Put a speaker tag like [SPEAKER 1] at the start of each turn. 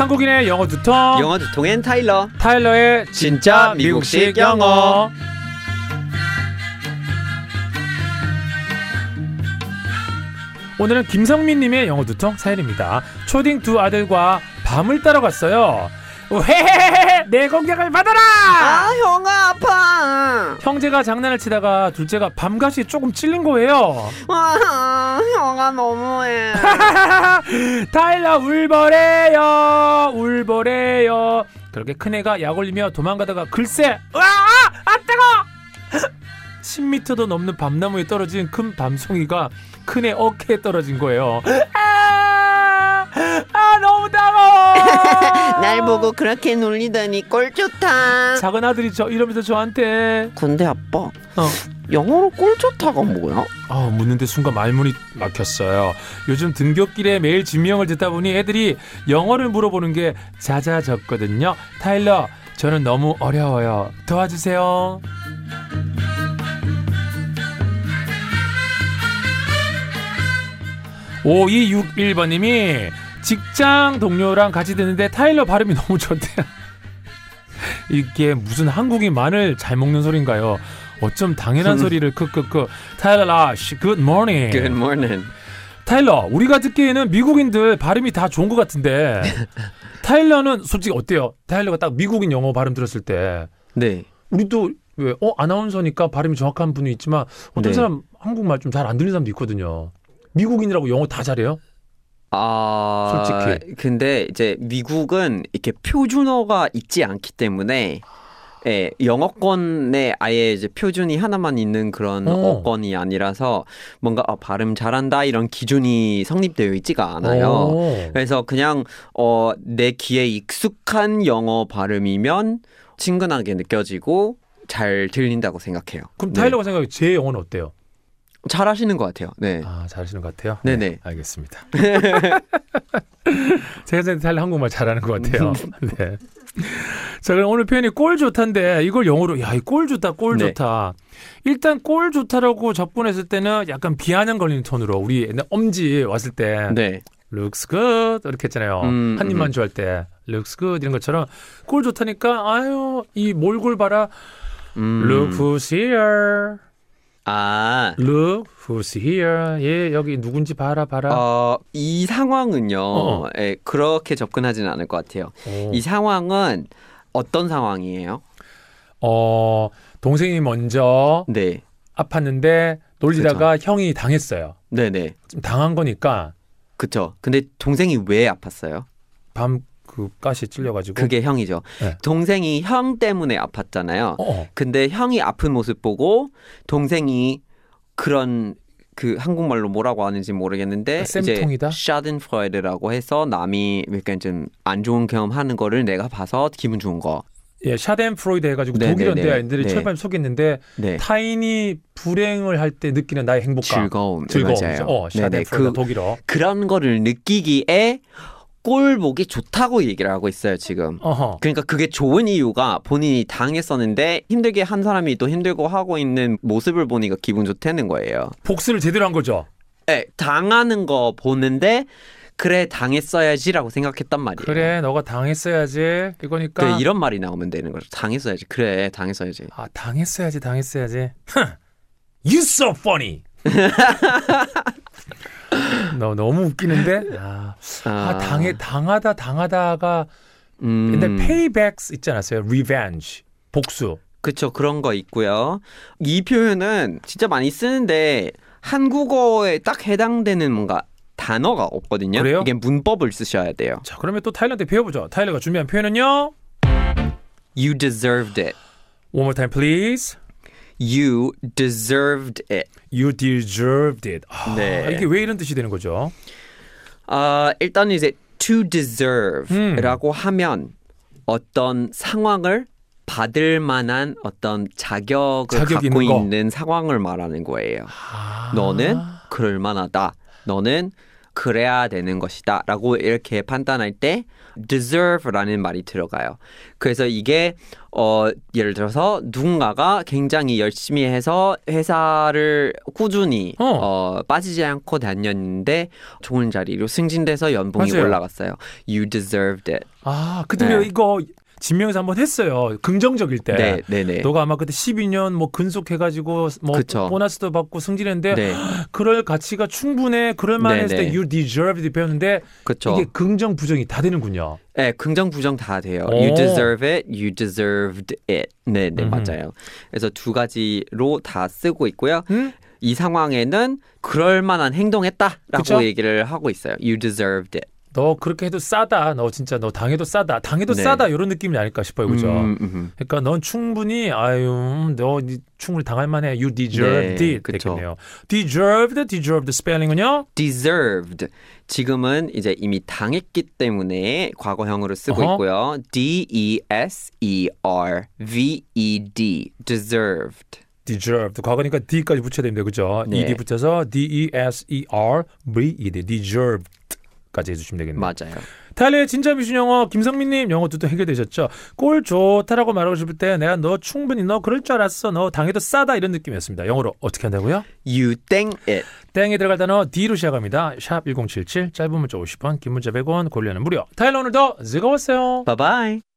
[SPEAKER 1] 한국인의 영어 두통.
[SPEAKER 2] 영어 두통엔 타일러.
[SPEAKER 1] 타일러의 진짜
[SPEAKER 2] 미국식
[SPEAKER 1] 영어. 오늘은 김성민님의 영어 두통 사연입니다. 초딩 두 아들과 밤을 따러 갔어요. 헤헤헤헤 내 공격을 받아라!
[SPEAKER 2] 아, 형아 아파.
[SPEAKER 1] 형제가 장난을 치다가 둘째가 밤같이 조금 찔린 거예요.
[SPEAKER 2] 아, 형아 너무해.
[SPEAKER 1] 타일러 울버래요. 울버래요. 그렇게 큰애가 약 올리며 도망가다가 글쎄 으아 아 뜨거! 10m도 넘는 밤나무에 떨어진 큰 밤송이가 큰애 어깨에 떨어진 거예요. 아, 따가워
[SPEAKER 2] 날 보고 그렇게 놀리더니 꼴 좋다.
[SPEAKER 1] 작은 아들이 저 이러면서 저한테
[SPEAKER 2] 근데 아빠,
[SPEAKER 1] 어.
[SPEAKER 2] 영어로 꼴 좋다가 뭐야?
[SPEAKER 1] 아, 묻는데 순간 말문이 막혔어요. 요즘 등굣길에 매일 진명을 듣다 보니 애들이 영어를 물어보는 게 잦아졌거든요. 타일러, 저는 너무 어려워요. 도와주세요. 5261번님이 직장 동료랑 같이 듣는데 타일러 발음이 너무 좋대요. 이게 무슨 한국인 마늘 잘 먹는 소린가요? 어쩜 당연한 소리를 크크크 타일러 morning
[SPEAKER 2] Good morning.
[SPEAKER 1] 타일러 우리가 듣기에는 미국인들 발음이 다 좋은 것 같은데 타일러는 솔직히 어때요? 타일러가 딱 미국인 영어 발음 들었을 때
[SPEAKER 2] 네.
[SPEAKER 1] 우리도 왜 어 아나운서니까 발음이 정확한 분이 있지만 어떤
[SPEAKER 2] 네.
[SPEAKER 1] 사람 한국말 좀 잘 안 들리는 사람도 있거든요. 미국인이라고 영어 다 잘해요?
[SPEAKER 2] 아,
[SPEAKER 1] 솔직히.
[SPEAKER 2] 근데 이제 미국은 이렇게 표준어가 있지 않기 때문에 예, 영어권에 아예 이제 표준이 하나만 있는 그런
[SPEAKER 1] 어.
[SPEAKER 2] 어권이 아니라서 뭔가 아, 발음 잘한다 이런 기준이 성립되어 있지가 않아요.
[SPEAKER 1] 오.
[SPEAKER 2] 그래서 그냥 어, 내 귀에 익숙한 영어 발음이면 친근하게 느껴지고 잘 들린다고 생각해요.
[SPEAKER 1] 그럼
[SPEAKER 2] 네.
[SPEAKER 1] 타일러가 생각해 제 영어는 어때요?
[SPEAKER 2] 잘 하시는 것 같아요. 네.
[SPEAKER 1] 아 잘 하시는 것 같아요.
[SPEAKER 2] 네네.
[SPEAKER 1] 알겠습니다. 제가 타일러 한국말 잘하는 것 같아요. 네. 자 그럼 오늘 표현이 꼴 좋다인데 이걸 영어로 야 이 꼴 좋다 꼴
[SPEAKER 2] 네.
[SPEAKER 1] 좋다. 일단 꼴 좋다라고 접근했을 때는 약간 비아냥 걸리는 톤으로 우리 옛날 엄지 왔을 때
[SPEAKER 2] 네.
[SPEAKER 1] looks good 이렇게 했잖아요.
[SPEAKER 2] 음,
[SPEAKER 1] 한 입만
[SPEAKER 2] 음.
[SPEAKER 1] 좋아할 때 looks good 이런 것처럼 꼴 좋다니까 아유 이 몰골 봐라
[SPEAKER 2] 음.
[SPEAKER 1] look who's here
[SPEAKER 2] 아,
[SPEAKER 1] look who's here 얘 여기 누군지 봐라 봐라
[SPEAKER 2] 어, 이 상황은요,
[SPEAKER 1] 어.
[SPEAKER 2] 예, 그렇게 접근하지는 않을 것 같아요.
[SPEAKER 1] 오.
[SPEAKER 2] 이 상황은 어떤 상황이에요?
[SPEAKER 1] 어 동생이 먼저
[SPEAKER 2] 네,
[SPEAKER 1] 아팠는데 놀리다가 형이 당했어요.
[SPEAKER 2] 네네,
[SPEAKER 1] 좀 당한 거니까
[SPEAKER 2] 그쵸. 근데 동생이 왜 아팠어요?
[SPEAKER 1] 밤 그 가시 찔려가지고
[SPEAKER 2] 그게 형이죠.
[SPEAKER 1] 네.
[SPEAKER 2] 동생이 형 때문에 아팠잖아요.
[SPEAKER 1] 어, 어.
[SPEAKER 2] 근데 형이 아픈 모습 보고 동생이 그런 그 한국말로 뭐라고 하는지 모르겠는데 이제
[SPEAKER 1] 쌤통이다?
[SPEAKER 2] Schadenfreude라고 해서 남이 약간 좀 안 좋은 경험하는 거를 내가 봐서 기분 좋은 거.
[SPEAKER 1] 예 Schadenfreude 해가지고
[SPEAKER 2] 네,
[SPEAKER 1] 독일
[SPEAKER 2] 네, 네.
[SPEAKER 1] 연대아인들이
[SPEAKER 2] 네.
[SPEAKER 1] 철밤 속였는데
[SPEAKER 2] 네.
[SPEAKER 1] 타인이 불행을 할 때 느끼는 나의 행복감
[SPEAKER 2] 즐거움,
[SPEAKER 1] 즐거움
[SPEAKER 2] 맞아요.
[SPEAKER 1] 어 Schadenfreude
[SPEAKER 2] 그
[SPEAKER 1] 독일어
[SPEAKER 2] 그런 거를 느끼기에 꼴 보기 좋다고 얘기를 하고 있어요 지금.
[SPEAKER 1] 어허
[SPEAKER 2] 그러니까 그게 좋은 이유가 본인이 당했었는데 힘들게 한 사람이 또 힘들고 하고 있는 모습을 보니까 기분 좋다는 거예요.
[SPEAKER 1] 복수를 제대로 한 거죠.
[SPEAKER 2] 네, 당하는 거 보는데 그래 당했어야지라고 생각했단 말이에요.
[SPEAKER 1] 그래 너가 당했어야지 이거니까
[SPEAKER 2] 그래, 이런 말이 나오면 되는 거죠. 당했어야지. 그래 당했어야지.
[SPEAKER 1] 아 당했어야지 당했어야지 You so funny 너 너무 웃기는데 아, 아 당해 당하다 당하다가
[SPEAKER 2] 음,
[SPEAKER 1] 옛날 paybacks 있지 않았어요 revenge 복수
[SPEAKER 2] 그쵸 그런 거 있고요. 이 표현은 진짜 많이 쓰는데 한국어에 딱 해당되는 뭔가 단어가 없거든요.
[SPEAKER 1] 그래요?
[SPEAKER 2] 이게 문법을 쓰셔야 돼요.
[SPEAKER 1] 자 그러면 또 타일러한테 배워보죠 타일러가 준비한 표현은요
[SPEAKER 2] You deserved it.
[SPEAKER 1] One more time please
[SPEAKER 2] You deserved it.
[SPEAKER 1] You deserved it 아,
[SPEAKER 2] 네.
[SPEAKER 1] 이게 왜 이런 뜻이 되는 거죠
[SPEAKER 2] 아 일단 이제 to deserve라고
[SPEAKER 1] 음.
[SPEAKER 2] 하면 어떤 상황을 받을 만한 어떤 자격을
[SPEAKER 1] 자격
[SPEAKER 2] 갖고
[SPEAKER 1] 있는 거.
[SPEAKER 2] 있는 상황을 말하는 거예요.
[SPEAKER 1] 아.
[SPEAKER 2] 너는 그럴 만하다. 너는 그래야 되는 것이다 라고 이렇게 판단할 때 deserve라는 말이 들어가요. 그래서 이게 어 예를 들어서 누군가가 굉장히 열심히 해서 회사를 꾸준히
[SPEAKER 1] 어.
[SPEAKER 2] 어, 빠지지 않고 다녔는데 좋은 자리로 승진돼서 연봉이
[SPEAKER 1] 맞아요.
[SPEAKER 2] 올라갔어요. You deserved it.
[SPEAKER 1] 아, 그들이
[SPEAKER 2] 네.
[SPEAKER 1] 이거 진명에서 한번 했어요. 긍정적일 때.
[SPEAKER 2] 네, 네, 네.
[SPEAKER 1] 너가 아마 그때 12년 뭐 근속해가지고 뭐
[SPEAKER 2] 그쵸.
[SPEAKER 1] 보너스도 받고 승진했는데
[SPEAKER 2] 네,
[SPEAKER 1] 그럴 가치가 충분해 그럴 만했을
[SPEAKER 2] 네,
[SPEAKER 1] 때
[SPEAKER 2] 네.
[SPEAKER 1] you deserve it 배웠는데
[SPEAKER 2] 그렇죠.
[SPEAKER 1] 이게 긍정 부정이 다 되는군요.
[SPEAKER 2] 네, 긍정 부정 다 돼요.
[SPEAKER 1] 오.
[SPEAKER 2] You deserve it, you deserved it. 네, 네,
[SPEAKER 1] 음흠.
[SPEAKER 2] 맞아요. 그래서 두 가지로 다 쓰고 있고요.
[SPEAKER 1] 음?
[SPEAKER 2] 이 상황에는 그럴 만한 행동했다라고
[SPEAKER 1] 그쵸?
[SPEAKER 2] 얘기를 하고 있어요. You deserved it.
[SPEAKER 1] 너 그렇게 해도 싸다. 너 진짜 너 당해도 싸다. 당해도
[SPEAKER 2] 네.
[SPEAKER 1] 싸다. 이런 느낌이 아닐까 싶어요. 그죠?
[SPEAKER 2] 음, 음,
[SPEAKER 1] 그러니까 넌 충분히 아유 너 충분히 당할 만해. You deserved
[SPEAKER 2] 네,
[SPEAKER 1] it.
[SPEAKER 2] 그쵸.
[SPEAKER 1] 됐겠네요. deserved, deserved 스펠링은요?
[SPEAKER 2] deserved. 지금은 이제 이미 당했기 때문에 과거형으로 쓰고
[SPEAKER 1] 어허.
[SPEAKER 2] 있고요. D E S E R V E D deserved.
[SPEAKER 1] deserved. 과거니까 d까지 붙여야 됩니다. 그죠?
[SPEAKER 2] 네.
[SPEAKER 1] ed 붙여서 d e s e r v e d deserved 까지 해주시면 되겠네요.
[SPEAKER 2] 맞아요.
[SPEAKER 1] 타일의 진짜 미션 영어 김성민님 영어도 또 해결되셨죠? 꼴 좋다라고 말하고 싶을 때 내가 너 충분히 너 그럴 줄 알았어. 너 당해도 싸다 이런 느낌이었습니다. 영어로 어떻게 한다고요?
[SPEAKER 2] You think it.
[SPEAKER 1] 땡에 들어갈 단어 D로 시작합니다. 샵 1077 짧은 문자 50원 긴 문자 100원 고려는 무료. 타일러 오늘도 즐거웠어요.
[SPEAKER 2] Bye bye.